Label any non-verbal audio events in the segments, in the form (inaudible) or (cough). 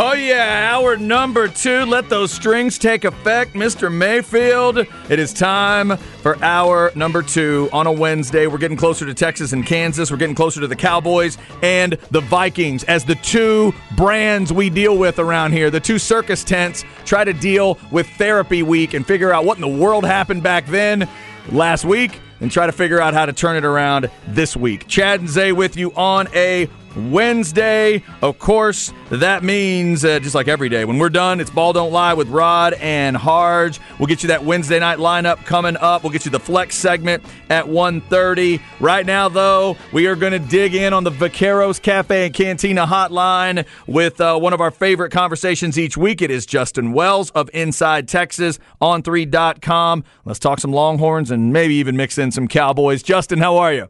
Oh, yeah, hour number two. Let those strings take effect, Mr. Mayfield. It is time for hour number two on a Wednesday. We're getting closer to Texas and Kansas. We're getting closer to the Cowboys and the Vikings as the two brands we deal with around here. The two circus tents try to deal with therapy week and figure out what in the world happened back then last week and try to figure out how to turn it around this week. Chad and Zay with you on a Wednesday. Of course, that means uh, just like every day, when we're done, it's Ball Don't Lie with Rod and Harge. We'll get you that Wednesday night lineup coming up. We'll get you the flex segment at 1.30. Right now, though, we are going to dig in on the Vaqueros Cafe and Cantina hotline with uh, one of our favorite conversations each week. It is Justin Wells of Inside Texas on 3.com. Let's talk some Longhorns and maybe even mix in some Cowboys. Justin, how are you?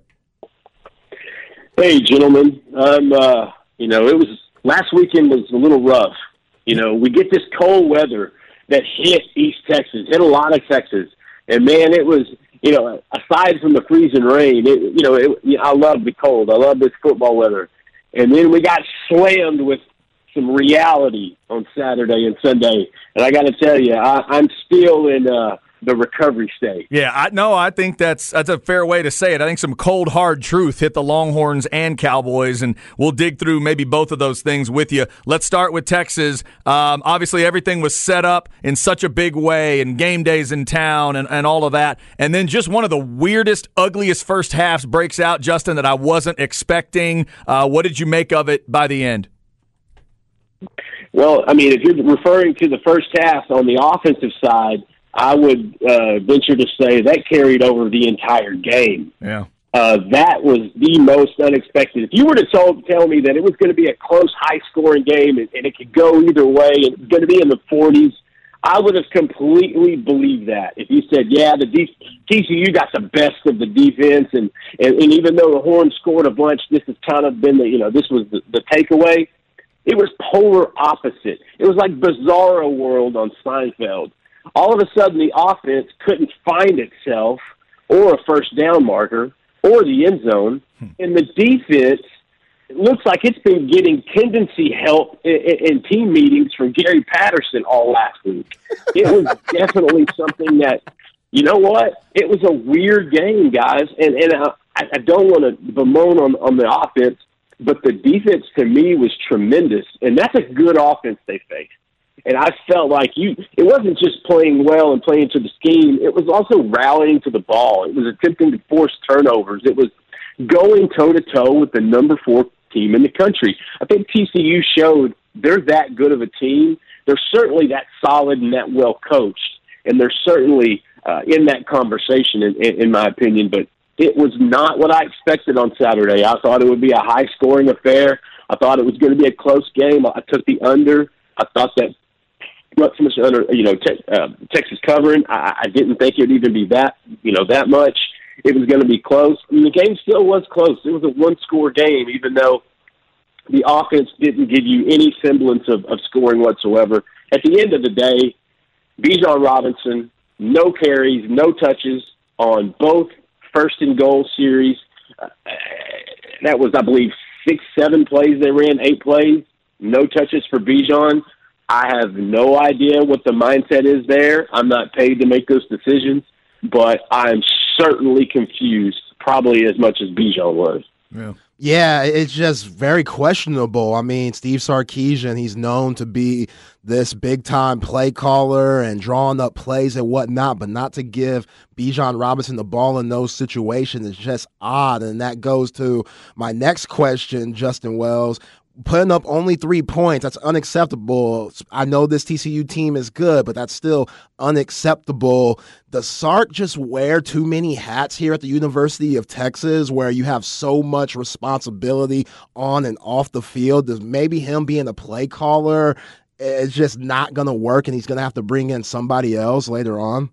Hey, gentlemen. I'm, uh, you know, it was last weekend was a little rough. You know, we get this cold weather that hit East Texas, hit a lot of Texas, and man, it was, you know, aside from the freezing rain, it, you know, it, I love the cold. I love this football weather, and then we got slammed with some reality on Saturday and Sunday, and I got to tell you, I, I'm still in. uh the recovery state. Yeah, I no, I think that's that's a fair way to say it. I think some cold hard truth hit the Longhorns and Cowboys, and we'll dig through maybe both of those things with you. Let's start with Texas. Um, obviously, everything was set up in such a big way, and game days in town, and, and all of that, and then just one of the weirdest, ugliest first halves breaks out, Justin, that I wasn't expecting. Uh, what did you make of it by the end? Well, I mean, if you're referring to the first half on the offensive side I would uh, venture to say that carried over the entire game. Yeah. Uh, that was the most unexpected. If you were to told, tell me that it was going to be a close, high-scoring game and, and it could go either way, and it's going to be in the 40s, I would have completely believed that. If you said, "Yeah, the D- TCU got the best of the defense," and, and and even though the Horns scored a bunch, this has kind of been the you know this was the, the takeaway. It was polar opposite. It was like Bizarro World on Seinfeld all of a sudden the offense couldn't find itself or a first down marker or the end zone, hmm. and the defense it looks like it's been getting tendency help in, in team meetings from Gary Patterson all last week. It was (laughs) definitely something that, you know what? It was a weird game, guys, and and I, I don't want to bemoan on on the offense, but the defense to me was tremendous, and that's a good offense they faced. And I felt like you, it wasn't just playing well and playing to the scheme. It was also rallying to the ball. It was attempting to force turnovers. It was going toe to toe with the number four team in the country. I think TCU showed they're that good of a team. They're certainly that solid and that well coached. And they're certainly uh, in that conversation, in, in, in my opinion. But it was not what I expected on Saturday. I thought it would be a high scoring affair. I thought it was going to be a close game. I took the under. I thought that much under you know te- uh, Texas covering. I, I didn't think it would even be that you know that much. It was going to be close. I mean, the game still was close. It was a one score game, even though the offense didn't give you any semblance of, of scoring whatsoever. At the end of the day, Bijan Robinson, no carries, no touches on both first and goal series. Uh, that was, I believe, six, seven plays they ran, eight plays, no touches for Bijan. I have no idea what the mindset is there. I'm not paid to make those decisions, but I'm certainly confused, probably as much as Bijan was. Yeah. Yeah, it's just very questionable. I mean, Steve Sarkisian, he's known to be this big time play caller and drawing up plays and whatnot, but not to give Bijan Robinson the ball in those situations is just odd. And that goes to my next question, Justin Wells putting up only three points that's unacceptable i know this tcu team is good but that's still unacceptable does sark just wear too many hats here at the university of texas where you have so much responsibility on and off the field does maybe him being a play caller is just not going to work and he's going to have to bring in somebody else later on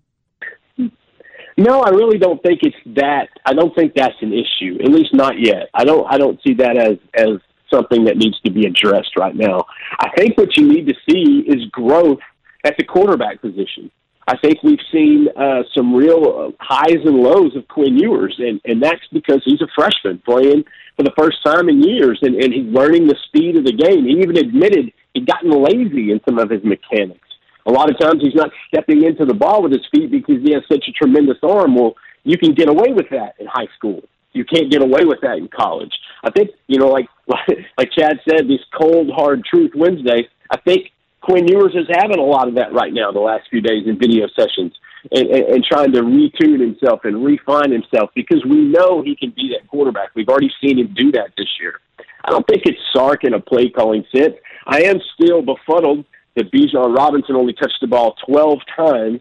no, I really don't think it's that. I don't think that's an issue. At least not yet. I don't. I don't see that as as something that needs to be addressed right now. I think what you need to see is growth at the quarterback position. I think we've seen uh, some real highs and lows of Quinn Ewers, and, and that's because he's a freshman playing for the first time in years, and, and he's learning the speed of the game. He even admitted he'd gotten lazy in some of his mechanics. A lot of times he's not stepping into the ball with his feet because he has such a tremendous arm. Well, you can get away with that in high school. You can't get away with that in college. I think, you know, like like Chad said, this cold hard truth Wednesday. I think Quinn Ewers is having a lot of that right now the last few days in video sessions and, and, and trying to retune himself and refine himself because we know he can be that quarterback. We've already seen him do that this year. I don't think it's Sark in a play calling sense. I am still befuddled that Bijan Robinson only touched the ball 12 times.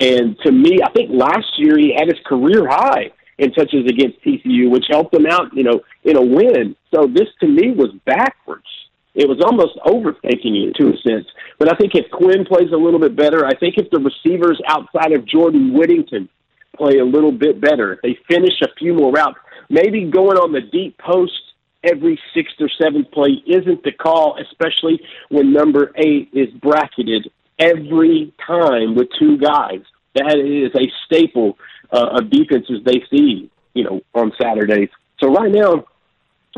And to me, I think last year he had his career high in touches against TCU, which helped him out, you know, in a win. So this to me was backwards it was almost overthinking it to a sense. But I think if Quinn plays a little bit better, I think if the receivers outside of Jordan Whittington play a little bit better, if they finish a few more routes, maybe going on the deep post every sixth or seventh play isn't the call, especially when number eight is bracketed every time with two guys. That is a staple uh, of defenses they see, you know, on Saturdays. So right now,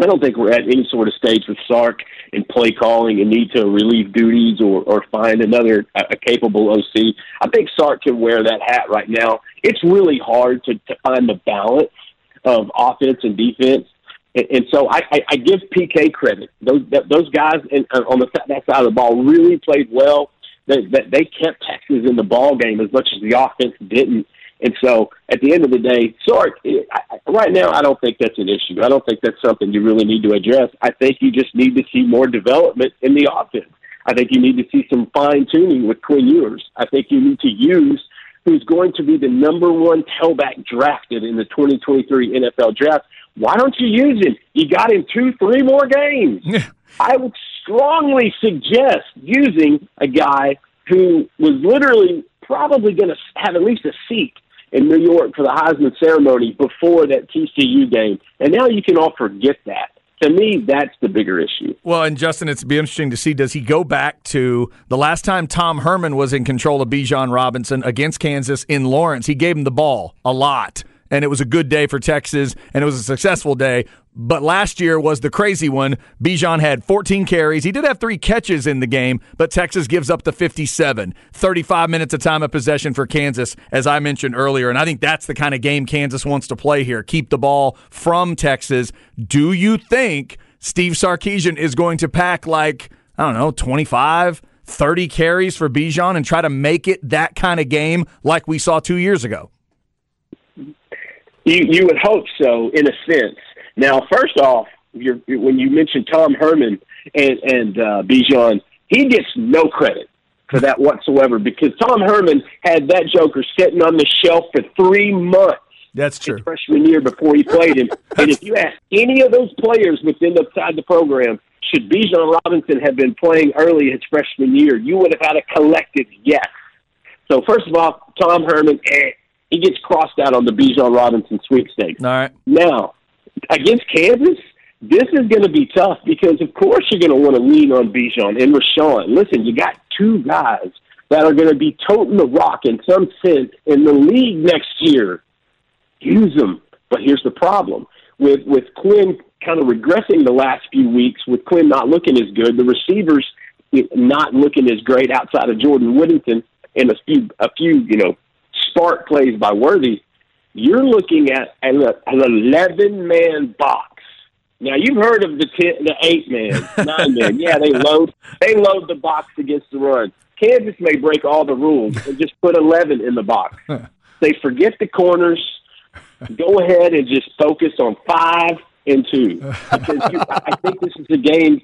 I don't think we're at any sort of stage with Sark and play calling and need to relieve duties or, or find another a capable OC. I think Sark can wear that hat right now. It's really hard to, to find the balance of offense and defense. And, so I, I, I give PK credit. Those those guys in, uh, on the that side of the ball really played well. They, they kept Texas in the ball game as much as the offense didn't. And so at the end of the day, Sark, right now, I don't think that's an issue. I don't think that's something you really need to address. I think you just need to see more development in the offense. I think you need to see some fine tuning with Quinn Ewers. I think you need to use who's going to be the number one tailback drafted in the 2023 NFL draft. Why don't you use him? You got him two, three more games. I would strongly suggest using a guy who was literally probably going to have at least a seat in New York for the Heisman ceremony before that TCU game. And now you can all forget that. To me, that's the bigger issue. Well, and Justin, it's be interesting to see does he go back to the last time Tom Herman was in control of Bijan Robinson against Kansas in Lawrence? He gave him the ball a lot and it was a good day for Texas, and it was a successful day. But last year was the crazy one. Bijan had 14 carries. He did have three catches in the game, but Texas gives up the 57. 35 minutes of time of possession for Kansas, as I mentioned earlier. And I think that's the kind of game Kansas wants to play here. Keep the ball from Texas. Do you think Steve Sarkisian is going to pack like, I don't know, 25? 30 carries for Bijan and try to make it that kind of game like we saw two years ago? You you would hope so, in a sense. Now, first off, you're, when you mentioned Tom Herman and and uh, Bijan, he gets no credit for that whatsoever because Tom Herman had that Joker sitting on the shelf for three months. That's true. Freshman year before he played him, (laughs) and if you ask any of those players within the side the program, should Bijan Robinson have been playing early his freshman year, you would have had a collective yes. So first of all, Tom Herman, eh, he gets crossed out on the Bijan Robinson sweepstakes. All right. Now, against Kansas, this is going to be tough because, of course, you're going to want to lean on Bijan and Roschon. Listen, you got two guys that are going to be toting the rock in some sense in the league next year. Use them. But here's the problem with with Quinn kind of regressing the last few weeks, with Quinn not looking as good, the receivers not looking as great outside of Jordan Whittington and a few a few you know spark plays by Worthy, you're looking at an, an 11 man box. Now you've heard of the ten, the eight man, (laughs) nine man. Yeah, they load they load the box against the run. Kansas may break all the rules and just put eleven in the box. (laughs) they forget the corners. Go ahead and just focus on five and two (laughs) because you, I think this is a game.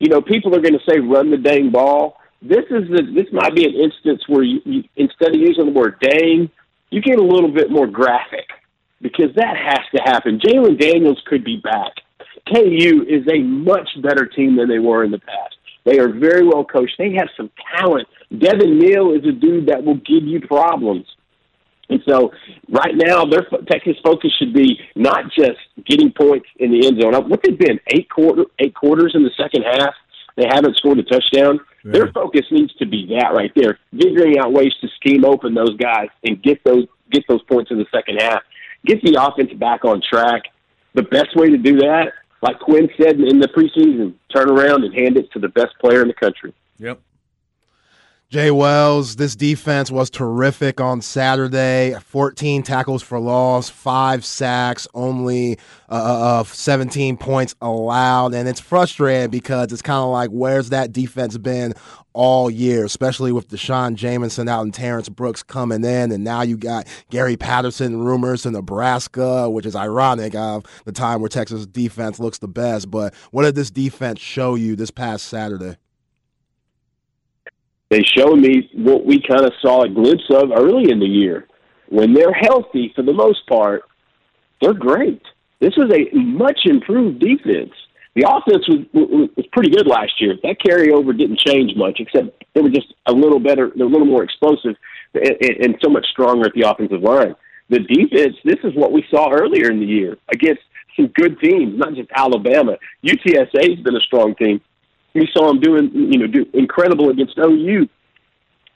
You know, people are going to say run the dang ball this is a, this might be an instance where you, you instead of using the word dang, you get a little bit more graphic because that has to happen. Jalon Daniels could be back. KU is a much better team than they were in the past. They are very well coached. They have some talent. Devin Neal is a dude that will give you problems. And so, right now, their Texas focus should be not just getting points in the end zone. What they've been eight quarter eight quarters in the second half. They haven't scored a touchdown. Their focus needs to be that right there, figuring out ways to scheme open those guys and get those get those points in the second half, get the offense back on track. The best way to do that, like Quinn said in the preseason, turn around and hand it to the best player in the country. Yep. Jay Wells, this defense was terrific on Saturday. 14 tackles for loss, five sacks, only uh, uh, uh 17 points allowed. And it's frustrating because it's kind of like, where's that defense been all year, especially with D'Shawn Jamison out and Terrence Brooks coming in. And now you got Gary Patterson rumors in Nebraska, which is ironic of the time where Texas defense looks the best. But what did this defense show you this past Saturday? They showed me what we kind of saw a glimpse of early in the year. When they're healthy, for the most part, they're great. This is a much improved defense. The offense was, was pretty good last year. That carryover didn't change much, except they were just a little better, they're a little more explosive, and, and so much stronger at the offensive line. The defense, this is what we saw earlier in the year against some good teams, not just Alabama. UTSA has been a strong team we saw him doing, you know, do incredible against OU.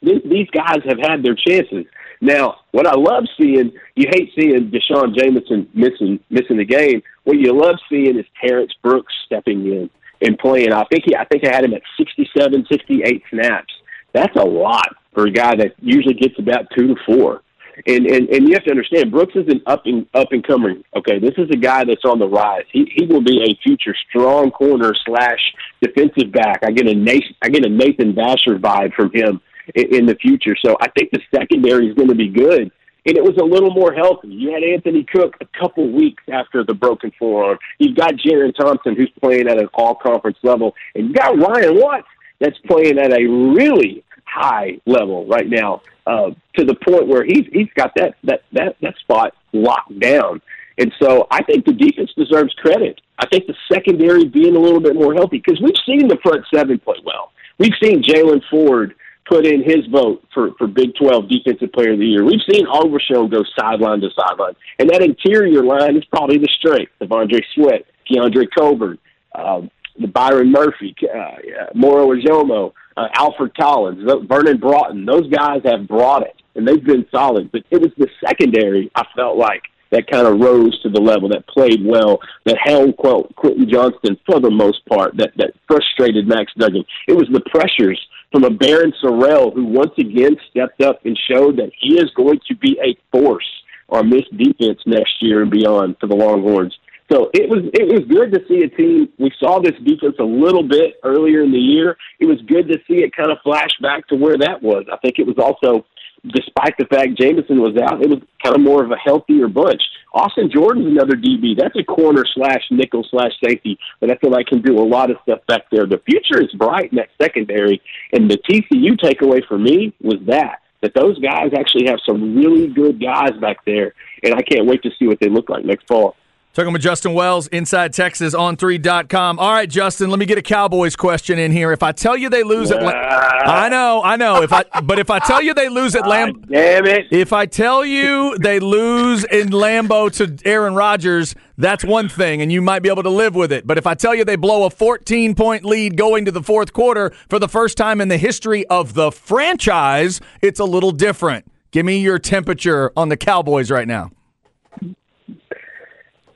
These guys have had their chances. Now, what I love seeing, you hate seeing D'Shawn Jamison missing missing the game. What you love seeing is Terrence Brooks stepping in and playing. I think he, I think I had him at 67, 68 snaps. That's a lot for a guy that usually gets about two to four. And, and and you have to understand, Brooks is an up and up and coming. Okay, this is a guy that's on the rise. He he will be a future strong corner slash defensive back. I get a Nathan, I get a Nathan Vasher vibe from him in, in the future. So I think the secondary is going to be good. And it was a little more healthy. You had Anthony Cook a couple weeks after the broken forearm. You've got Jerrin Thompson, who's playing at an all conference level, and you got Ryan Watts that's playing at a really high level right now uh, to the point where he's he's got that that that that spot locked down. And so I think the defense deserves credit. I think the secondary being a little bit more healthy because we've seen the front seven play well. We've seen Jaylan Ford put in his vote for, for Big 12 Defensive Player of the Year. We've seen Overshown go sideline to sideline. And that interior line is probably the strength of Andre Sweat, Keondre Coburn, um, the Byron Murphy, uh, Moro Ojomo, uh, Alfred Collins, Vernon Broughton. Those guys have brought it, and they've been solid. But it was the secondary, I felt like, that kind of rose to the level, that played well, that held Quentin Johnston for the most part, that, that frustrated Max Duggan. It was the pressures from a Barryn Sorrell who once again stepped up and showed that he is going to be a force on this defense next year and beyond for the Longhorns. So it was it was good to see a team. We saw this defense a little bit earlier in the year. It was good to see it kind of flash back to where that was. I think it was also, despite the fact Jamison was out, it was kind of more of a healthier bunch. Austin Jordan's another DB. That's a corner slash nickel slash safety, but I feel like can do a lot of stuff back there. The future is bright in that secondary, and the TCU takeaway for me was that that those guys actually have some really good guys back there, and I can't wait to see what they look like next fall. Talking with Justin Wells, Inside Texas on 3.com. All right, Justin, let me get a Cowboys question in here. If I tell you they lose at I know, I know. If I but if I tell you they lose at Lambeau Damn it. If I tell you they lose in Lambeau to Aaron Rodgers, that's one thing and you might be able to live with it. But if I tell you they blow a 14-point lead going to the fourth quarter for the first time in the history of the franchise, it's a little different. Give me your temperature on the Cowboys right now.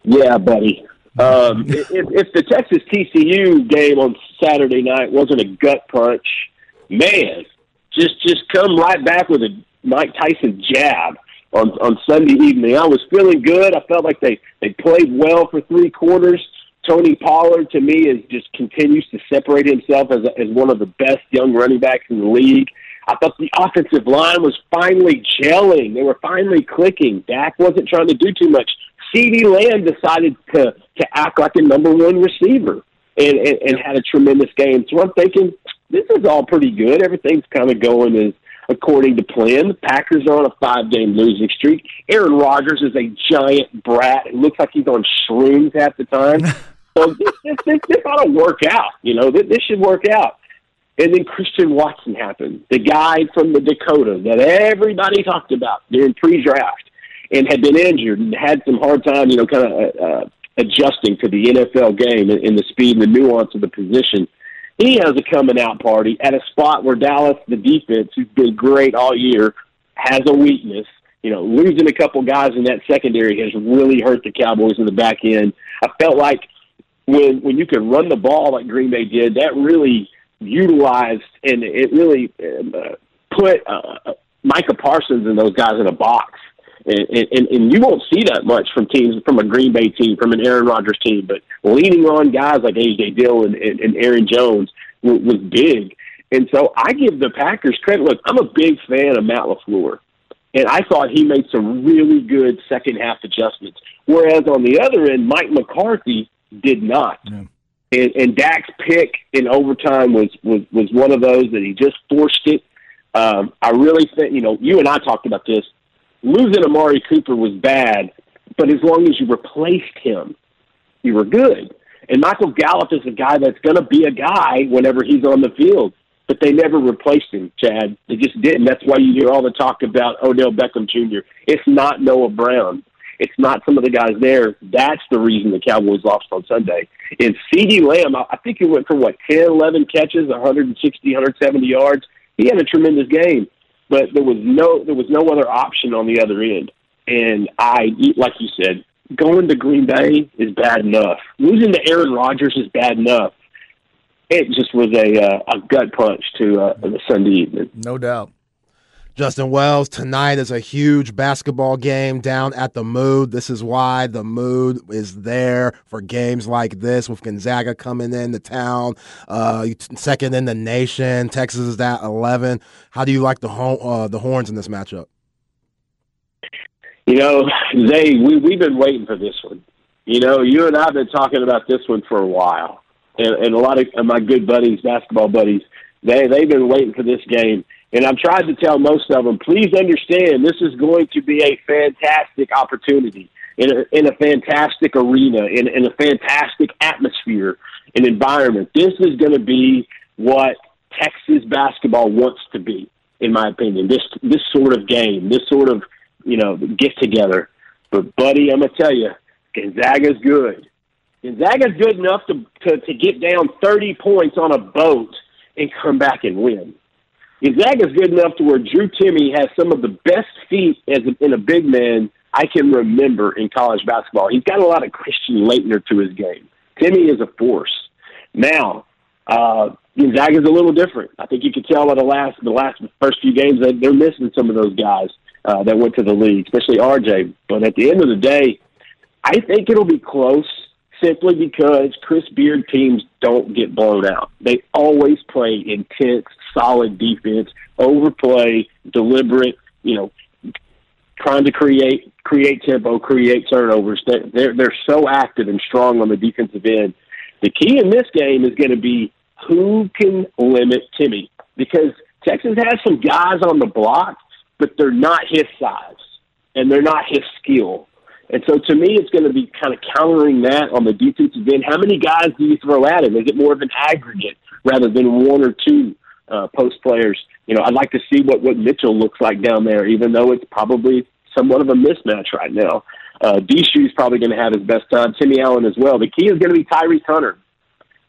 Yeah, buddy. Um, if, if the Texas TCU game on Saturday night wasn't a gut punch, man, just just come right back with a Mike Tyson jab on on Sunday evening. I was feeling good. I felt like they they played well for three quarters. Tony Pollard to me is just continues to separate himself as a, as one of the best young running backs in the league. I thought the offensive line was finally gelling. They were finally clicking. Dak wasn't trying to do too much. CeeDee Lamb decided to to act like a number one receiver and, and, and had a tremendous game. So I'm thinking this is all pretty good. Everything's kind of going as according to plan. The Packers are on a five game losing streak. Aaron Rodgers is a giant brat. It looks like he's on shrooms half the time. (laughs) so this, this, this, this ought to work out. You know, this, this should work out. And then Christian Watson happened, the guy from the Dakota that everybody talked about during pre-draft and had been injured and had some hard time, you know, kind of uh, adjusting to the NFL game and, and the speed and the nuance of the position. he has a coming out party at a spot where Dallas, the defense, who's been great all year, has a weakness. You know, losing a couple guys in that secondary has really hurt the Cowboys in the back end. I felt like when when you can run the ball like Green Bay did, that really utilized and it really uh, put uh, Micah Parsons and those guys in a box. And, and, and you won't see that much from teams, from a Green Bay team, from an Aaron Rodgers team. But leaning on guys like A.J. Dillon and, and Aaron Jones was, was big. And so I give the Packers credit. Look, I'm a big fan of Matt LaFleur. And I thought he made some really good second half adjustments. Whereas on the other end, Mike McCarthy did not. Yeah. And, and Dak's pick in overtime was, was, was one of those that he just forced it um, I really think, you know, you and I talked about this. Losing Amari Cooper was bad, but as long as you replaced him, you were good. And Michael Gallup is a guy that's going to be a guy whenever he's on the field. But they never replaced him, Chad. They just didn't. That's why you hear all the talk about Odell Beckham Jr. It's not Noah Brown. It's not some of the guys there. That's the reason the Cowboys lost on Sunday. And CeeDee Lamb, I think he went for what, 10, 11 catches, 160, 170 yards he had a tremendous game, but there was no there was no other option on the other end. And I, like you said, going to Green Bay is bad enough. Losing to Aaron Rodgers is bad enough. It just was a uh, a gut punch to uh, the Sunday evening. No doubt. Justin Wells, tonight is a huge basketball game down at the Mood. This is why the Mood is there for games like this with Gonzaga coming into town, uh, second in the nation. Texas is at 11. How do you like the, ho- uh, the Horns in this matchup? You know, Zay, we, we've been waiting for this one. You know, you and I have been talking about this one for a while. And, and a lot of my good buddies, basketball buddies, they, they've been waiting for this game and I've tried to tell most of them, please understand this is going to be a fantastic opportunity in a, in a fantastic arena, in, in a fantastic atmosphere and environment. This is going to be what Texas basketball wants to be, in my opinion. This this sort of game, this sort of you know get together. But buddy, I'm gonna tell you, Gonzaga's good. Gonzaga's good enough to, to to get down 30 points on a boat and come back and win. Gonzaga is good enough to where Drew Timme has some of the best feet as a, in a big man I can remember in college basketball. He's got a lot of Christian Laettner to his game. Timme is a force. Now, uh, Gonzaga is a little different. I think you could tell in the last the last first few games that they're missing some of those guys uh, that went to the league, especially RJ. But at the end of the day, I think it'll be close simply because Chris Beard teams don't get blown out. They always play intense, solid defense, overplay, deliberate, you know, trying to create create tempo, create turnovers. They're, they're so active and strong on the defensive end. The key in this game is going to be who can limit Timme because Texas has some guys on the block, but they're not his size and they're not his skill. And so to me, it's going to be kind of countering that on the defensive end. How many guys do you throw at him? Is it more of an aggregate rather than one or two uh, post players? You know, I'd like to see what, what Mitchell looks like down there, even though it's probably somewhat of a mismatch right now. Uh, is probably going to have his best time. Timmy Allen as well. The key is going to be Tyrese Hunter.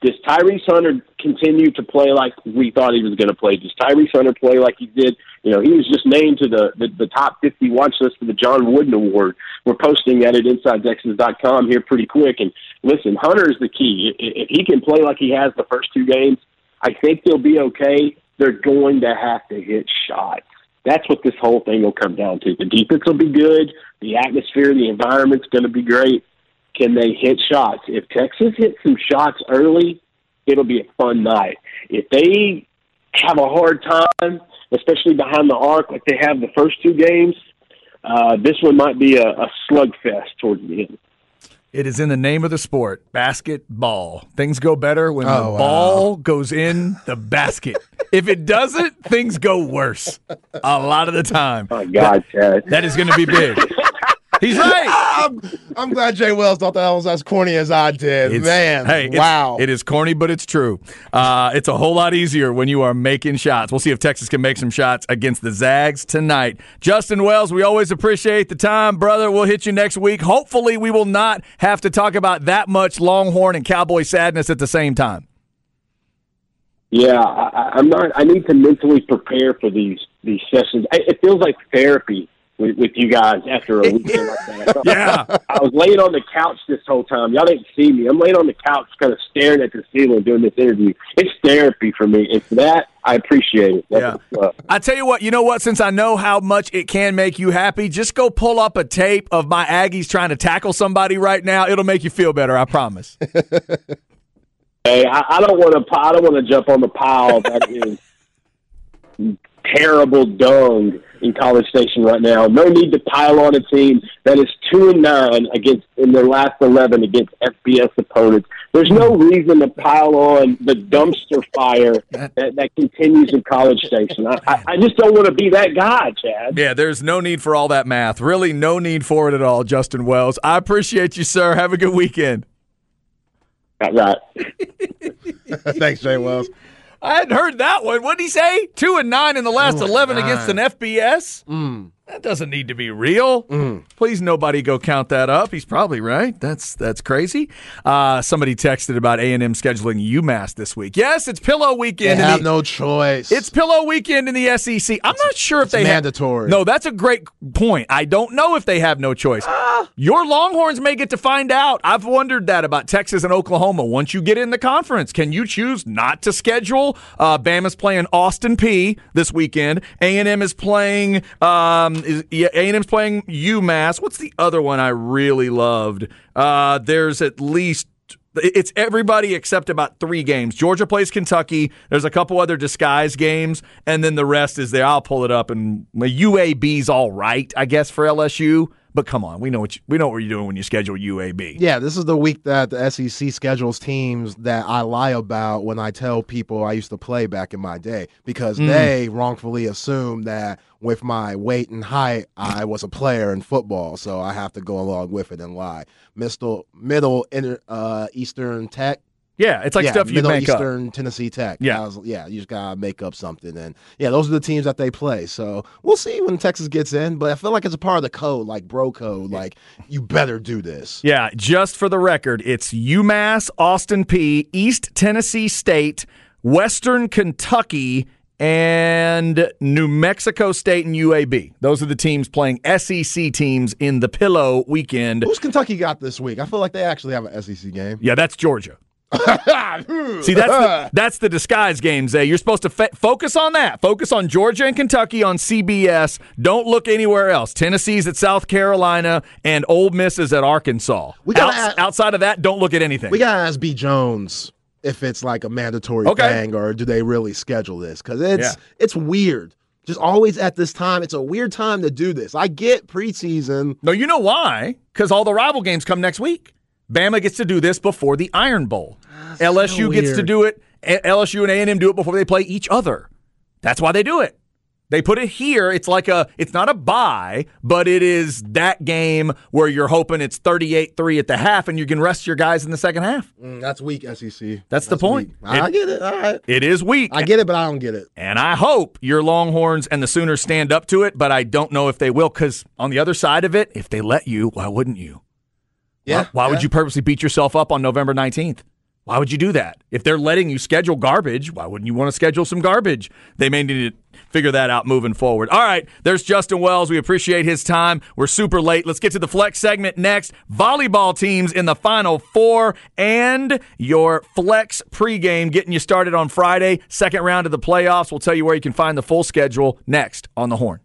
Does Tyrese Hunter continue to play like we thought he was going to play? Does Tyrese Hunter play like he did? You know, he was just named to the, the, the top 50 watch list for the John Wooden Award. We're posting that at InsideTexas.com here pretty quick. And listen, Hunter is the key. If he can play like he has the first two games, I think they'll be okay. They're going to have to hit shots. That's what this whole thing will come down to. The defense will be good. The atmosphere, the environment's going to be great can they hit shots? If Texas hits some shots early, it'll be a fun night. If they have a hard time, especially behind the arc like they have the first two games, uh, this one might be a, a slugfest towards the end. It is in the name of the sport, basketball. Things go better when oh, the wow. ball goes in the basket. if it doesn't, things go worse a lot of the time. Oh, God, that, that is going to be big. He's right. (laughs) I'm, I'm, glad Jay Wells thought that was as corny as I did. It's, Man, hey, wow. It is corny, but it's true. Uh, it's a whole lot easier when you are making shots. We'll see if Texas can make some shots against the Zags tonight. Justin Wells, we always appreciate the time, brother. We'll hit you next week. Hopefully, we will not have to talk about that much Longhorn and Cowboy sadness at the same time. Yeah, I, I'm not. I need to mentally prepare for these these sessions. It feels like therapy with, with you guys after a weekend like that. (laughs) yeah, I was laying on the couch this whole time. Y'all didn't see me. I'm laying on the couch, kind of staring at the ceiling doing this interview. It's therapy for me. It's that I appreciate it. That's yeah. I tell you what. You know what? Since I know how much it can make you happy, just go pull up a tape of my Aggies trying to tackle somebody right now. It'll make you feel better. I promise. (laughs) hey, I, I don't want to. I don't want to jump on the pile that (laughs) is terrible dung in College Station right now. No need to pile on a team that is two and nine against in their last eleven against FBS opponents. There's no reason to pile on the dumpster fire that, that continues in College Station. I, I, I just don't want to be that guy, Chad. Yeah, there's no need for all that math. Really, no need for it at all, Justin Wells. I appreciate you, sir. Have a good weekend. right. (laughs) Thanks, Jay Wells. I hadn't heard that one. What did he say? Two and nine in the last eleven nine. against an FBS. Mm. That doesn't need to be real. Mm. Please, nobody go count that up. He's probably right. That's that's crazy. Uh, somebody texted about A and M scheduling UMass this week. Yes, it's Pillow Weekend. They have the, no choice. It's Pillow Weekend in the SEC. I'm not sure if they mandatory. Have, no, that's a great point. I don't know if they have no choice. Your Longhorns may get to find out. I've wondered that about Texas and Oklahoma. Once you get in the conference, can you choose not to schedule? Uh, Bama's playing Austin Peay this weekend. A and M is playing. Um, A&M's playing UMass. What's the other one I really loved? Uh, there's at least it's everybody except about three games. Georgia plays Kentucky. There's a couple other disguise games, and then the rest is there. I'll pull it up, and UAB's all right, I guess, for LSU. But come on, we know what you, we know what you're doing when you schedule UAB. Yeah, this is the week that the SEC schedules teams that I lie about when I tell people I used to play back in my day because mm. they wrongfully assume that with my weight and height I was a player in football, so I have to go along with it and lie. Middle Middle uh, Eastern Tech yeah, it's like yeah, stuff you Middle make Eastern up. Tennessee Tech. Yeah, was, yeah, you just gotta make up something, and yeah, those are the teams that they play. So we'll see when Texas gets in, but I feel like it's a part of the code, like bro code, like you better do this. Yeah, just for the record, it's UMass, Austin Peay, East Tennessee State, Western Kentucky, and New Mexico State and UAB. Those are the teams playing SEC teams in the Pillow weekend. Who's Kentucky got this week? I feel like they actually have an SEC game. Yeah, that's Georgia. (laughs) See, that's the, that's the disguise game, Zay. You're supposed to focus on that. Focus on Georgia and Kentucky on CBS. Don't look anywhere else. Tennessee's at South Carolina, and Ole Miss is at Arkansas. We got Outs- outside of that, don't look at anything. We gotta ask B Jones if it's like a mandatory okay. thing, or do they really schedule this? Because it's yeah. it's weird. Just always at this time, it's a weird time to do this. I get preseason. No, you know why? Because all the rival games come next week. Bama gets to do this before the Iron Bowl. That's LSU so gets to do it. LSU and A&M do it before they play each other. That's why they do it. They put it here. It's like a, it's not a buy, but it is that game where you're hoping it's 38 3 at the half and you can rest your guys in the second half. Mm, that's weak, SEC. That's, that's the point. It, I get it. All right. It is weak. I get it, but I don't get it. And I hope your Longhorns and the Sooners stand up to it, but I don't know if they will because on the other side of it, if they let you, why wouldn't you? Yeah. Why, why yeah. would you purposely beat yourself up on November 19th? Why would you do that? If they're letting you schedule garbage, why wouldn't you want to schedule some garbage? They may need to figure that out moving forward. All right, there's Justin Wells. We appreciate his time. We're super late. Let's get to the flex segment next. Volleyball teams in the final four and your flex pregame getting you started on Friday, second round of the playoffs. We'll tell you where you can find the full schedule next on the horn.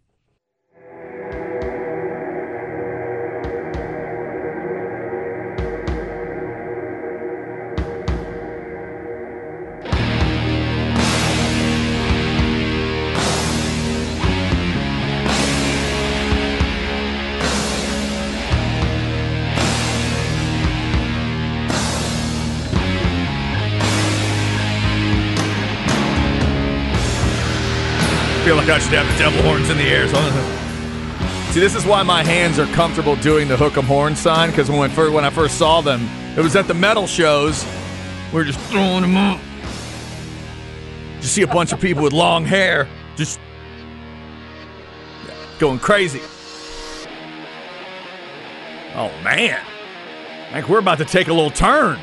Have the devil horns in the air. (laughs) See, this is why my hands are comfortable doing the hook 'em horn sign because when, when I first saw them, it was at the metal shows. We are just throwing them up. You see a bunch of people with long hair just going crazy. Oh man, like we're about to take a little turn.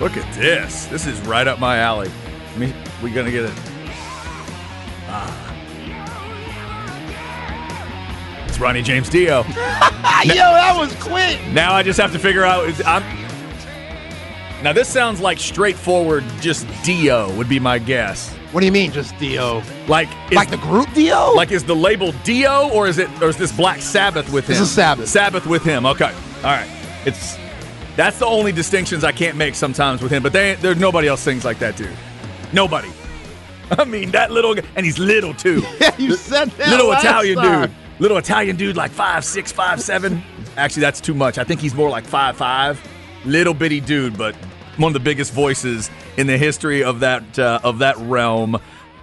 Look at this. This is right up my alley. I mean, we gonna get it. Ah. It's Ronnie James Dio. (laughs) Yo, that was quick. Now I just have to figure out. is- I'm, now this sounds like straightforward. Just Dio would be my guess. What do you mean, just Dio? Like, is, Like the group Dio? like is the label Dio or is it or is this Black Sabbath with him? This is Sabbath. Sabbath with him. Okay. All right. It's that's the only distinctions I can't make sometimes with him. But they, there's nobody else sings like that dude. Nobody. I mean that little g- and he's little too. (laughs) yeah, you said that. little Italian time. dude. Little Italian dude, like five six, five seven. Actually, that's too much. I think he's more like five five. Little bitty dude, but one of the biggest voices in the history of that uh, of that realm.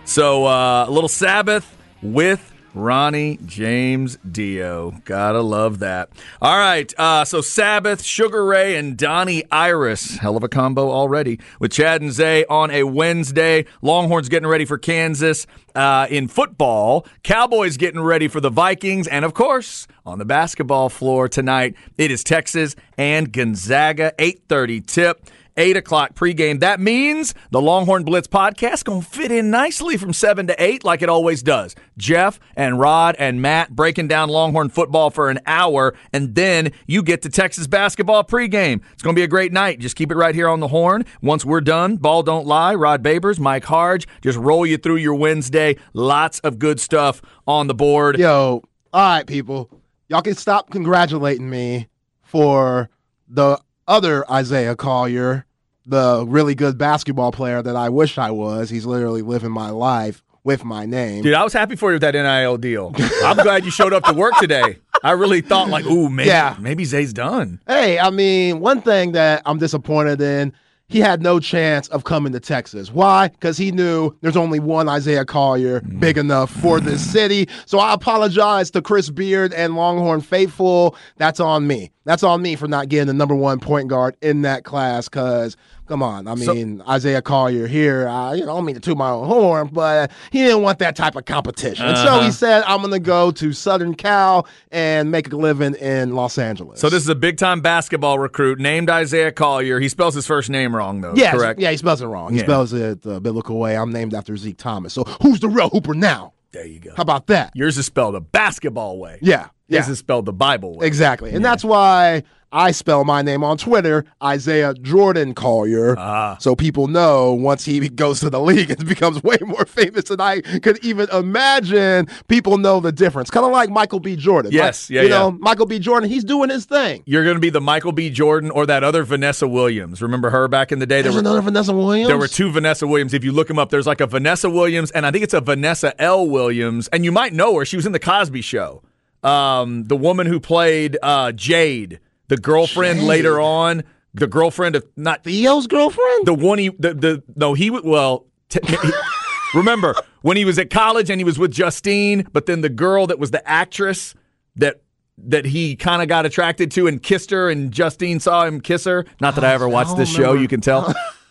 So uh, a little Sabbath with Ronnie James Dio. Gotta love that. All right. Uh, so Sabbath, Sugar Ray, and Donnie Iris. Hell of a combo already with Chad and Zay on a Wednesday. Longhorns getting ready for Kansas uh, in football. Cowboys getting ready for the Vikings. And of course, on the basketball floor tonight, it is Texas and Gonzaga. 8.30 tip. 8 o'clock pregame. That means the Longhorn Blitz podcast going to fit in nicely from 7 to 8 like it always does. Jeff and Rod and Matt breaking down Longhorn football for an hour, and then you get to Texas basketball pregame. It's going to be a great night. Just keep it right here on the horn. Once we're done, Ball Don't Lie, Rod Babers, Mike Harge, just roll you through your Wednesday. Lots of good stuff on the board. Yo, all right, people. Y'all can stop congratulating me for the other Isaiah Collier, the really good basketball player that I wish I was. He's literally living my life with my name. Dude, I was happy for you with that NIL deal. I'm glad you showed up to work today. I really thought like, ooh, maybe Yeah. maybe Zay's done. Hey, I mean, one thing that I'm disappointed in, he had no chance of coming to Texas. Why? Because he knew there's only one Isaiah Collier mm. big enough for this mm. city. So I apologize to Chris Beard and Longhorn Faithful. That's on me. That's on me for not getting the number one point guard in that class. Because come on, I So- mean Isaiah Collier here. Uh, you know, I don't mean to toot my own horn, but he didn't want that type of competition. And so Uh-huh. he said, "I'm going to go to Southern Cal and make a living in Los Angeles." So this is a big time basketball recruit named Isaiah Collier. He spells his first name wrong though. Yeah, correct. Yeah, he spells it wrong. He Yeah. spells it the biblical way. I'm named after Zeke Thomas. So who's the real Hooper now? There you go. How about that? Yours is spelled a basketball way. Yeah, yeah, His is spelled the Bible way. exactly. And that's why I spell my name on Twitter Isaiah Jordan Collier. Ah. So people know once he (laughs) goes to the league and becomes way more famous than I could even imagine, people know the difference. Kind of like Michael B. Jordan. Yes, Like, yeah, You yeah. know, Michael B. Jordan, he's doing his thing. You're going to be the Michael B. Jordan or that other Vanessa Williams. Remember her back in the day? There There's were, another Vanessa Williams. there were two Vanessa Williams. If you look them up, there's like a Vanessa Williams, and I think it's a Vanessa L. Williams. And you might know her. She was in the Cosby Show. Um, the woman who played uh, Jade, the girlfriend Jade. later on, the girlfriend of not Theo's girlfriend? the one he the, the no he well t- (laughs) he- remember when he was at college and he was with Justine but then the girl that was the actress that that he kind of got attracted to and kissed her and Justine saw him kiss her not that I oh, ever watched don't this show you can tell Oh, (laughs)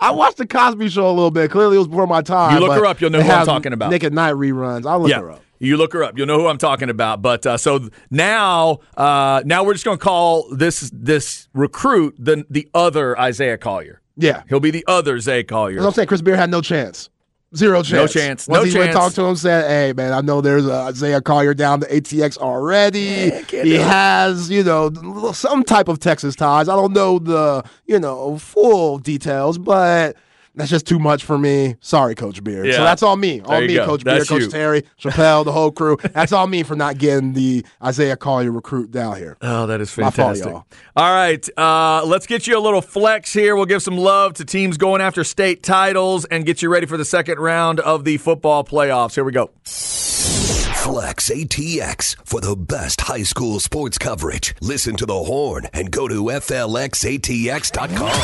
I watched the Cosby Show a little bit. Clearly, it was before my time. You look her up, you'll know who I'm talking about. Nick at Night reruns. I'll look yeah her up. you look her up you'll know who I'm talking about but uh, so now uh, now we're just going to call this this recruit the the other Isaiah Collier Yeah. he'll be the other Zay Collier I'm saying, Chris Beard had no chance. Zero chance. No chance. Once No he went chance. talk to him, said, "Hey, man, I know there's a Isaiah Collier down to ATX already. can't he has, you know, some type of Texas ties. I don't know the, you know, full details, but." That's just too much for me. Sorry, Coach Beard. Yeah. So that's all me. All me, go. Coach That's Beard, Coach. Terry, Chappelle, the whole crew. That's all me for not getting the Isaiah Collier recruit down here. Oh, that is fault, fantastic. y'all. All right, uh, let's get you a little flex here. We'll give some love to teams going after state titles and get you ready for the second round of the football playoffs. Here we go. Flex ATX for the best high school sports coverage. Listen to the horn and go to FLXATX.com.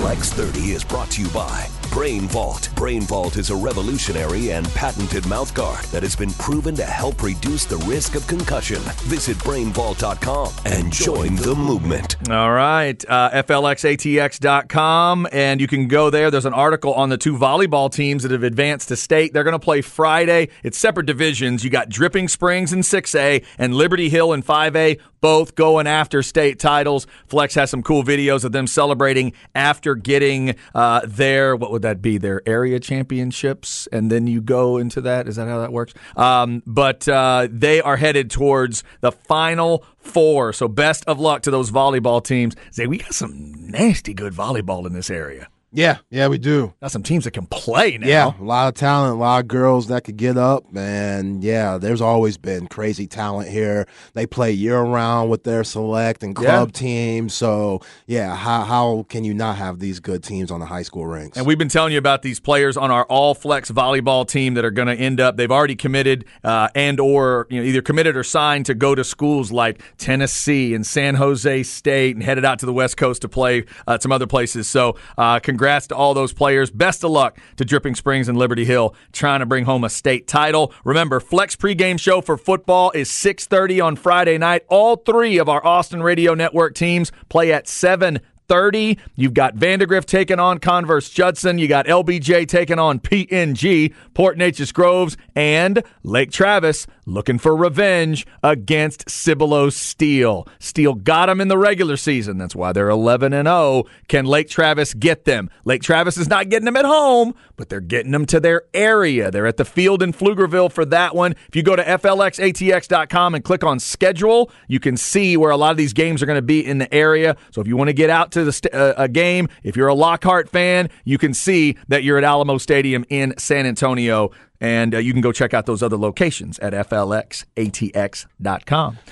Flex 30 is brought to you by Brain Vault. Brain Vault is a revolutionary and patented mouthguard that has been proven to help reduce the risk of concussion. Visit brainvault.com and join the movement. All right, uh, FLXATX.com, and you can go there. There's an article on the two volleyball teams that have advanced to state. They're going to play Friday. It's separate divisions. You got Dripping Springs in 6A and Liberty Hill in 5A, both going after state titles. Flex has some cool videos of them celebrating after getting uh, their, what would that be, their area championships, and then you go into that. Is that how that works? Um, but uh, they are headed towards the final four. So best of luck to those volleyball teams. Say, we got some nasty good volleyball in this area. Yeah, yeah, we do. Got some teams that can play now. Yeah, a lot of talent, a lot of girls that could get up, and yeah, there's always been crazy talent here. They play year round with their select and club Yeah. teams, so yeah, how how can you not have these good teams on the high school ranks? And we've been telling you about these players on our all flex volleyball team that are going to end up. They've already committed uh, and or you know either committed or signed to go to schools like Tennessee and San Jose State and headed out to the West Coast to play uh, some other places. So uh, congrats to all those players. Best of luck to Dripping Springs and Liberty Hill trying to bring home a state title. Remember, Flex pregame show for football is 6:30 on Friday night. All three of our Austin Radio Network teams play at 7 30. You've got Vandergrift taking on Converse Judson. You got LBJ taking on PNG, Port Neches Groves, and Lake Travis looking for revenge against Cibolo Steele. Steele got them in the regular season. That's why they're 11 and 0. Can Lake Travis get them? Lake Travis is not getting them at home, but they're getting them to their area. They're at the field in Pflugerville for that one. If you go to flxatx.com and click on schedule, you can see where a lot of these games are going to be in the area. So if you want to get out to the st- uh, a game, if you're a Lockhart fan, you can see that you're at Alamo Stadium in San Antonio. And uh, you can go check out those other locations at flxatx.com.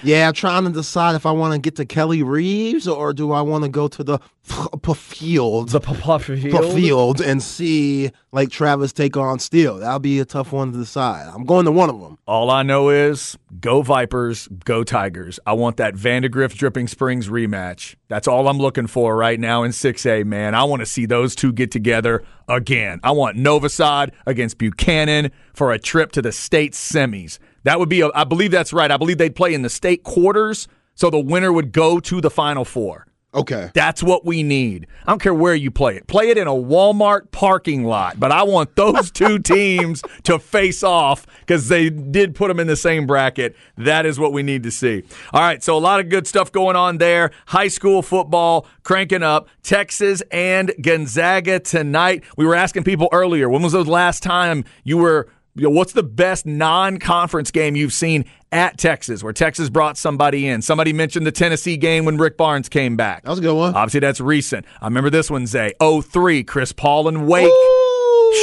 yeah, I'm trying to decide if I want to get to Kelly Reeves or do I want to go to the p- field, The Poplar field, and see like Travis take on Steele. That'll be a tough one to decide. I'm going to one of them. All I know is go Vipers, go Tigers. I want that Vandergrift Dripping Springs rematch. That's all I'm looking for right now in 6A, man. I want to see those two get together again. I want Novosad against Buchanan for a trip to the state semis. That would be, a, I believe that's right. I believe they'd play in the state quarters, so the winner would go to the Final Four. Okay. That's what we need. I don't care where you play it. Play it in a Walmart parking lot, but I want those (laughs) two teams to face off because they did put them in the same bracket. That is what we need to see. All right, so a lot of good stuff going on there. High school football cranking up. Texas and Gonzaga tonight. We were asking people earlier, when was the last time you were you know, what's the best non-conference game you've seen at Texas, where Texas brought somebody in? Somebody mentioned the Tennessee game when Rick Barnes came back. That was a good one. Obviously, that's recent. I remember this one, Zay. 03, Chris Paul and Wake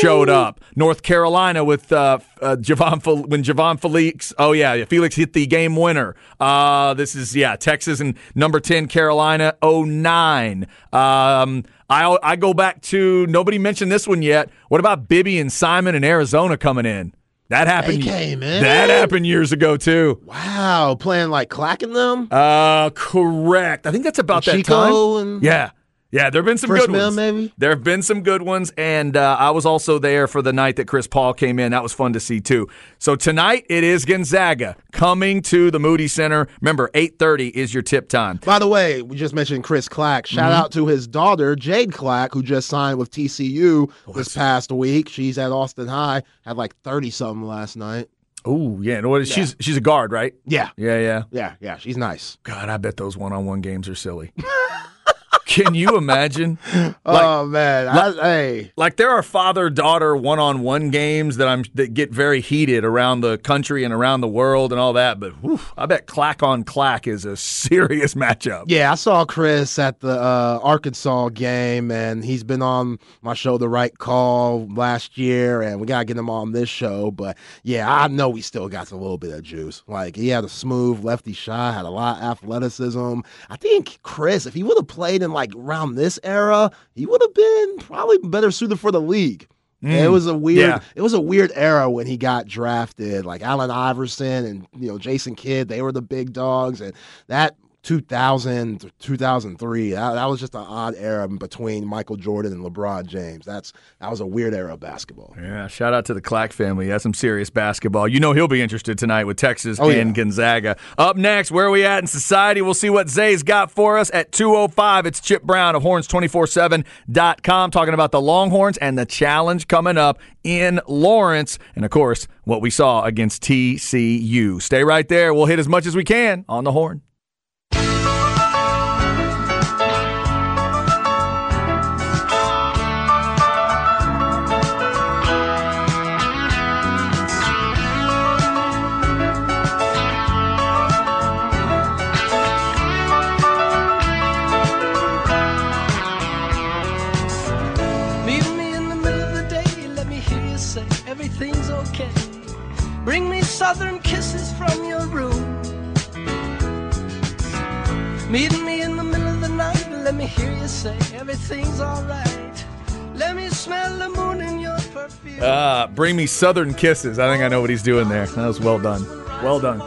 showed up. North Carolina with uh, uh, Javan when Javan Felix. Oh yeah, Felix hit the game winner. Uh, this is yeah, Texas and number ten Carolina. 09. Um, I I go back to nobody mentioned this one yet. What about Bibby and Simon in Arizona coming in? That happened. That happened years ago too. Wow, playing like clacking them. Uh, correct. I think that's about that Chico time. and- yeah. Yeah, there have been some First good ones. maybe? There have been some good ones, and uh, I was also there for the night that Chris Paul came in. That was fun to see too. So tonight it is Gonzaga coming to the Moody Center. Remember, eight thirty is your tip time. By the way, we just mentioned Chris Clack. Shout Mm-hmm. out to his daughter, Jade Clack, who just signed with TCU Oh, this past week. She's at Austin High, had like 30 something last night. Oh yeah, no, what is- she's she's a guard, right? Yeah, Yeah, yeah. yeah, yeah. She's nice. God, I bet those one-on-one games are silly. (laughs) Can you imagine? (laughs) oh, man. I, hey. like there are father daughter one on one games that I'm that get very heated around the country and around the world and all that. But whew, I bet clack on clack is a serious (laughs) matchup. Yeah, I saw Chris at the uh, Arkansas game, and he's been on my show, The Right Call, last year, and we got to get him on this show. But yeah, I know he still got a little bit of juice. Like, he had a smooth lefty shot, had a lot of athleticism. I think Chris, if he would have played in like around this era, he would have been probably better suited for the league. It mm. was a weird. Yeah. It was a weird era when he got drafted. Like Allen Iverson and you know Jason Kidd, they were the big dogs, and that 2000 2003 that, that was just an odd era between michael jordan and lebron james that's that was a weird era of basketball Yeah, shout out to the Clack family. That's some serious basketball. You know he'll be interested tonight with Texas Oh, and yeah. Gonzaga. Up next, where are we at in society? We'll see what Zay's got for us at 205. It's Chip Brown of horns247.com talking about the Longhorns and the challenge coming up in Lawrence. And of course, what we saw against TCU. Stay right there. We'll hit as much as we can on the horn. Meet me in the middle of the night, let me hear you say everything's alright. Let me smell the moon in your perfume. Uh, bring me Southern Kisses. I think I know what he's doing there. That was well done. Well done.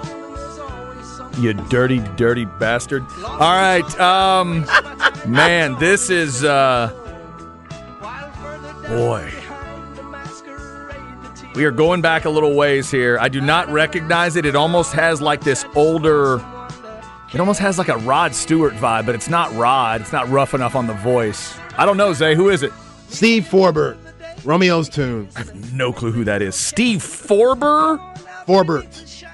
You dirty, dirty bastard. All right. Um, man, this is, uh, boy. We are going back a little ways here. I do not recognize it. It almost has like this older. It almost has like a Rod Stewart vibe, but it's not Rod. It's not rough enough on the voice. I don't know, Zay. Who is it? steve forbert romeo's tune I have No clue who that is. Steve Forber? forbert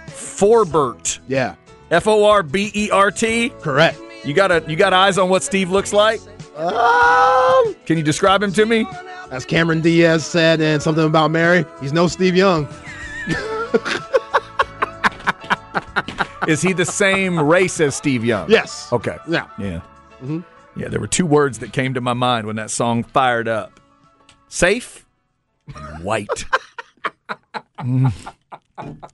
Forbert. yeah F O R B E R T. correct You got a you got eyes on what Steve looks like? um, Can you describe him to me? as cameron diaz said in something about mary he's no steve young (laughs) Is he the same race as Steve Young? yes Okay. yeah Yeah. Yeah, there were two words that came to my mind when that song fired up. Safe and white. (laughs) Mm.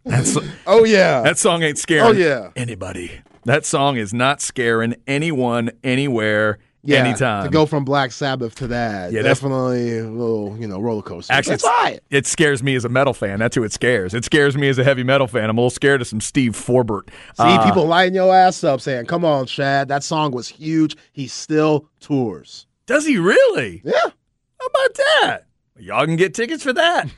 That's oh yeah that song ain't scaring Oh, yeah. anybody. That song is not scaring anyone anywhere yeah, anytime. To go from Black Sabbath to that, Yeah, definitely a little, you know, roller coaster. Actually, That's it's- all right. it scares me as a metal fan. That's who it scares. It scares me as a heavy metal fan. I'm a little scared of some Steve Forbert. See, Uh, people lighting your ass up saying, "Come on, Chad, that song was huge." He still tours. does he really? Yeah, How about that? Y'all can get tickets for that.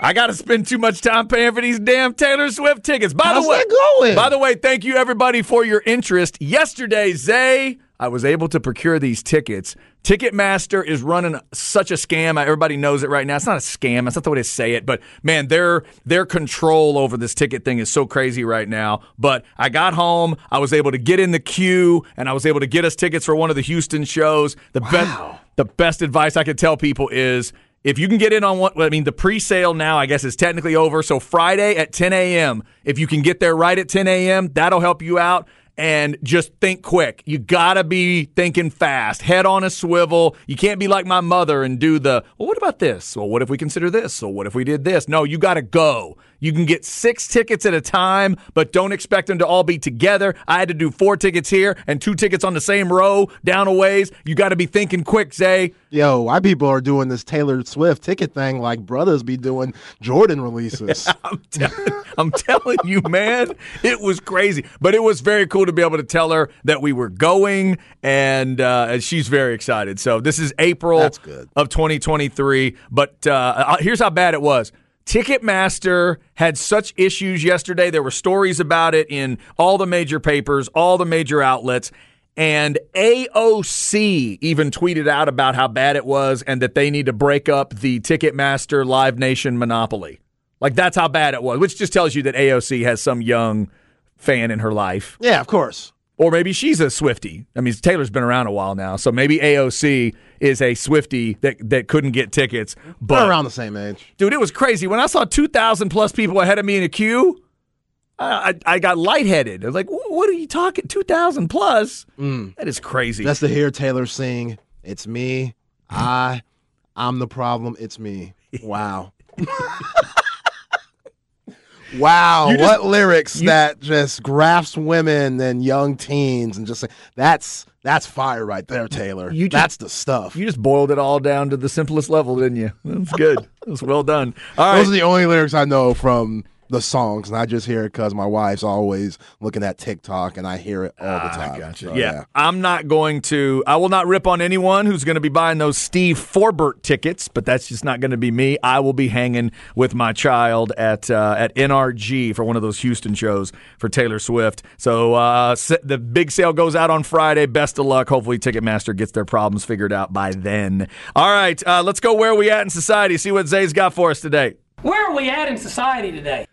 I got to spend too much time paying for these damn Taylor Swift tickets. By how's the way, that going? by the way, thank you everybody for your interest. Yesterday, Zay, I was able to procure these tickets. Ticketmaster is running such a scam. Everybody knows it right now. It's not a scam. That's not the way to say it. But man, their their control over this ticket thing is so crazy right now. But I got home. I was able to get in the queue, and I was able to get us tickets for one of the Houston shows. The best the best advice I could tell people is if you can get in on what I mean, the pre-sale now I guess is technically over. So Friday at 10 a.m. If you can get there right at 10 a.m., that'll help you out. And just think quick. You gotta be thinking fast. Head on a swivel. You can't be like my mother and do the, well, what about this? Well, what if we consider this? So what if we did this? No, you gotta go. You can get six tickets at a time, but don't expect them to all be together. I had to do four tickets here and two tickets on the same row down a ways. You gotta be thinking quick, Zay. Yo, why people are doing this Taylor Swift ticket thing like brothers be doing Jordan releases? (laughs) I'm, tell- (laughs) I'm telling you, man, it was crazy. But it was very cool to be able to tell her that we were going, and, uh, she's very excited. So this is April of 2023. But uh, uh, here's how bad it was. Ticketmaster had such issues yesterday. There were stories about it in all the major papers, all the major outlets. And AOC even tweeted out about how bad it was and that they need to break up the Ticketmaster Live Nation monopoly. Like, that's how bad it was, which just tells you that AOC has some young fan in her life. yeah, of course. Or maybe she's a Swiftie. I mean, Taylor's been around a while now, so maybe AOC is a Swiftie that, that couldn't get tickets. But around the same age. dude, it was crazy when I saw two thousand plus people ahead of me in a queue. I, I, I got lightheaded. I was like, "What are you talking? Two thousand plus? Mm. That is crazy." That's to hear Taylor sing, "It's me, I, I'm the problem. It's me." (laughs) Wow. (laughs) Wow, just- what lyrics you- that just grasps women and young teens and just say that's that's fire right there, Taylor. You just- that's the stuff. you just boiled it all down to the simplest level, didn't you? That's good. That was well done. All right. Those are the only lyrics I know from the songs, and I just hear it because my wife's always looking at TikTok, and I hear it all the time. Ah, Gotcha. So, yeah. I'm not going to. I will not rip on anyone who's going to be buying those Steve Forbert tickets, but that's just not going to be me. I will be hanging with my child at uh, at NRG for one of those Houston shows for Taylor Swift. So uh, the big sale goes out on Friday. Best of luck. Hopefully, Ticketmaster gets their problems figured out by then. All right, uh, let's go where we at in society. See what Zay's got for us today. Where are we at in society today?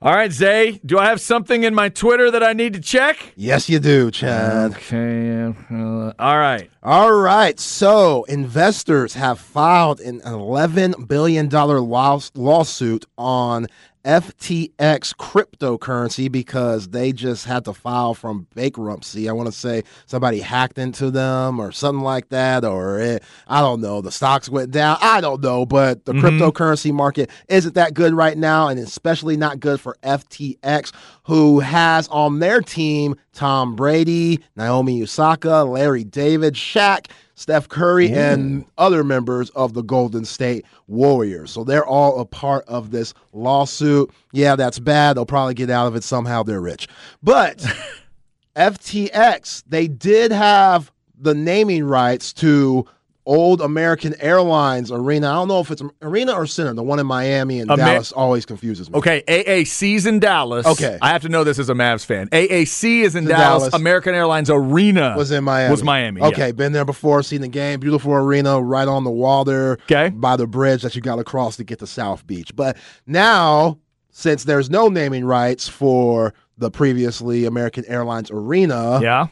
All right, Zay. Do I have something in my Twitter that I need to check? Yes, you do, Chad. Okay. uh, all right. All right. So, investors have filed an $11 billion laws- lawsuit on FTX cryptocurrency because they just had to file from bankruptcy. I want to say somebody hacked into them or something like that, or it, I don't know. The stocks went down. I don't know, but the mm-hmm. cryptocurrency market isn't that good right now, and especially not good for FTX, who has on their team Tom Brady, Naomi Osaka, Larry David, Shaq. Steph Curry and other members of the Golden State Warriors. So they're all a part of this lawsuit. Yeah, that's bad. They'll probably get out of it somehow. They're rich. But (laughs) FTX, they did have the naming rights to old American Airlines Arena. I don't know if it's Arena or Center. The one in Miami and Amer- Dallas always confuses me. Okay, AAC's in Dallas. Okay. I have to know this as a Mavs fan. AAC is in in Dallas. Dallas. American Airlines Arena was in Miami. Was Miami. yeah. Okay, been there before, seen the game. Beautiful arena right on the water. Okay. By the bridge that you got to cross to get to South Beach. But now, since there's no naming rights for the previously American Airlines Arena, Yeah.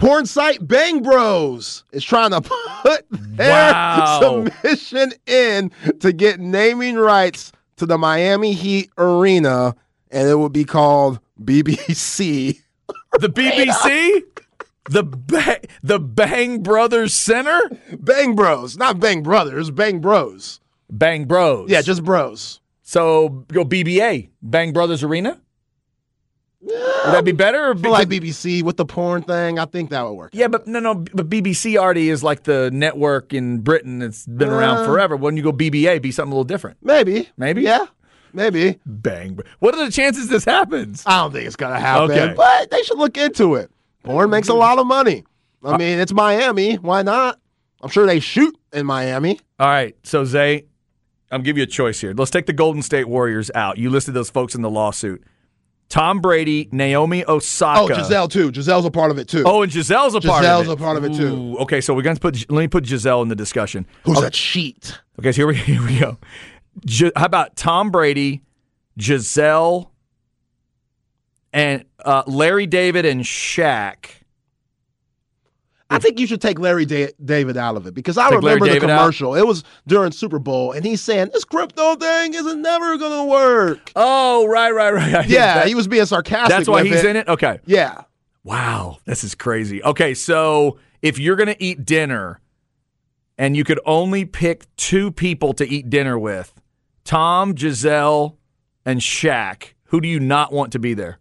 Porn site Bang Bros is trying to (laughs) put their Wow. submission in to get naming rights to the Miami Heat Arena, and it would be called BBC. The (laughs) BBC? the ba- the Bang Brothers Center? Bang Bros, not Bang Brothers, Bang Bros. Bang Bros. Yeah, just Bros. so go BBA. Bang Brothers Arena? Would that be better? Or feel like BBC with the porn thing. I think that would work. yeah, but no, no. But BBC already is like the network in Britain. It's been around Uh. forever. When you go BBA, be something a little different. Maybe. Maybe? Yeah. Maybe. Bang. What are the chances this happens? I don't think it's gonna happen. Okay. But they should look into it. Porn makes a lot of money. I mean, it's Miami. Why not? I'm sure they shoot in Miami. All right, so Zay, I'm give you a choice here. Let's take the Golden State Warriors out. You listed those folks in the lawsuit. Tom Brady, Naomi Osaka. Oh, Gisele too. Gisele's a part of it too. Oh, and Gisele's a part Gisele's of it. Gisele's a part of it, too. Ooh, okay, so we're to put let me put Gisele in the discussion. Who's a cheat? Okay, so here we (laughs) here we go. Gi- how about Tom Brady, Gisele, and uh, Larry David and Shaq? I think you should take Larry da- David out of it because I Take remember the David out? commercial. It was during Super Bowl, and he's saying this crypto thing isn't never gonna work. Oh, right, right, right. (laughs) I- Yeah, that- he was being sarcastic. that's why he's it. in it. Okay. Yeah, Wow, this is crazy. Okay, so if you're going to eat dinner and you could only pick two people to eat dinner with, Tom, Gisele, and Shaq, who do you not want to be there?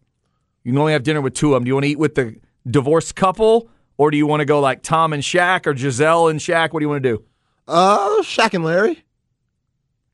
You can only have dinner with two of them. Do you want to eat with the divorced couple or do you want to go like Tom and Shaq or Gisele and Shaq? What do you want to do? uh, Shaq and Larry.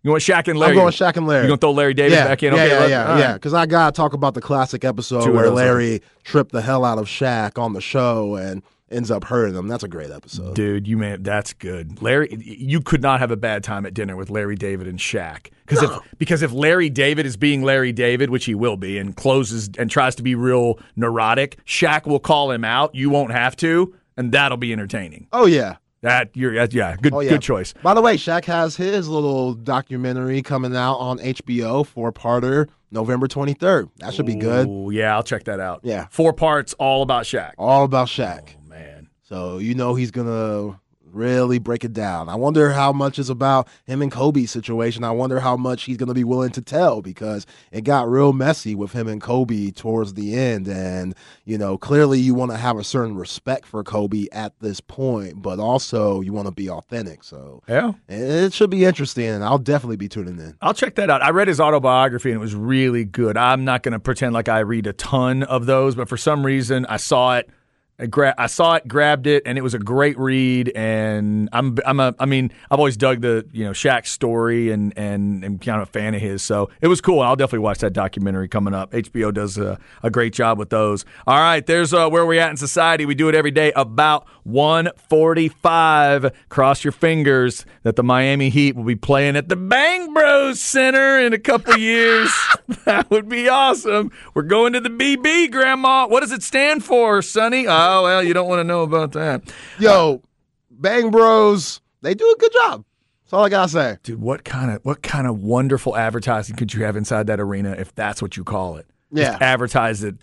You want Shaq and Larry? I'm going Shaq and Larry. You're going to throw Larry Davis yeah, back in? yeah, Okay, yeah, yeah, yeah. right. Because I gotta talk about the classic episode Two where Larry tripped the hell out of Shaq on the show and ends up hurting them. That's a great episode. Dude, you man, that's good. Larry, you could not have a bad time at dinner with Larry David and Shaq because if because if Larry David is being Larry David, which he will be, and closes and tries to be real neurotic, Shaq will call him out. You won't have to, and that'll be entertaining. Oh yeah. That you're yeah, good Oh, yeah. good choice. By the way, Shaq has his little documentary coming out on HBO, four parter, November 23rd. That should be good. Ooh, yeah, I'll check that out. Yeah. four parts, all about Shaq. All about Shaq. Man, So you know he's gonna really break it down. I wonder how much is about him and Kobe's situation. I wonder how much he's gonna be willing to tell because it got real messy with him and Kobe towards the end. And you know, clearly you want to have a certain respect for Kobe at this point, but also you want to be authentic. So yeah. it should be interesting, and I'll definitely be tuning in. I'll check that out. I read his autobiography and it was really good. I'm not going to pretend like I read a ton of those, but for some reason I saw it I, gra- I saw it, grabbed it, and it was a great read. And I'm, I'm a, I mean, I've always dug the, you know, Shaq's story and and am kind of a fan of his. So it was cool. I'll definitely watch that documentary coming up. HBO does a, a great job with those. All right, there's uh, where we're at in society. We do it every day about 145. Cross your fingers that the Miami Heat will be playing at the Bang Bros Center in a couple (laughs) years. that would be awesome. We're going to the BB, Grandma. What does it stand for, Sonny? Oh, well, you don't want to know about that. Yo, Bang Bros, they do a good job. That's all I gotta say. Dude, what kind of what kind of wonderful advertising could you have inside that arena if that's what you call it? Yeah. Just advertise it,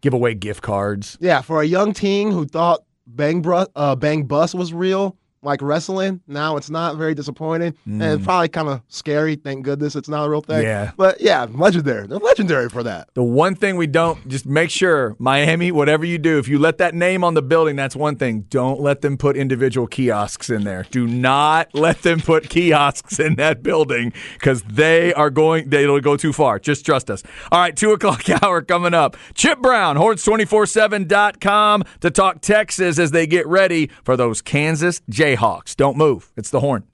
give away gift cards. Yeah, for a young teen who thought Bang Bru- uh, Bang Bus was real, like wrestling, now it's not very disappointing and it's probably kind of scary. Thank goodness it's not a real thing. Yeah. but yeah, legendary. They're legendary for that. The one thing we don't just make sure Miami, whatever you do, if you let that name on the building, that's one thing. Don't let them put individual kiosks in there. Do not let them put kiosks in that building because they are going. They'll go too far. Just trust us. All right, two o'clock (laughs) hour coming up. Chip Brown, Horns247.com to talk Texas as they get ready for those Kansas Jayhawks. Don't move. It's the Horn.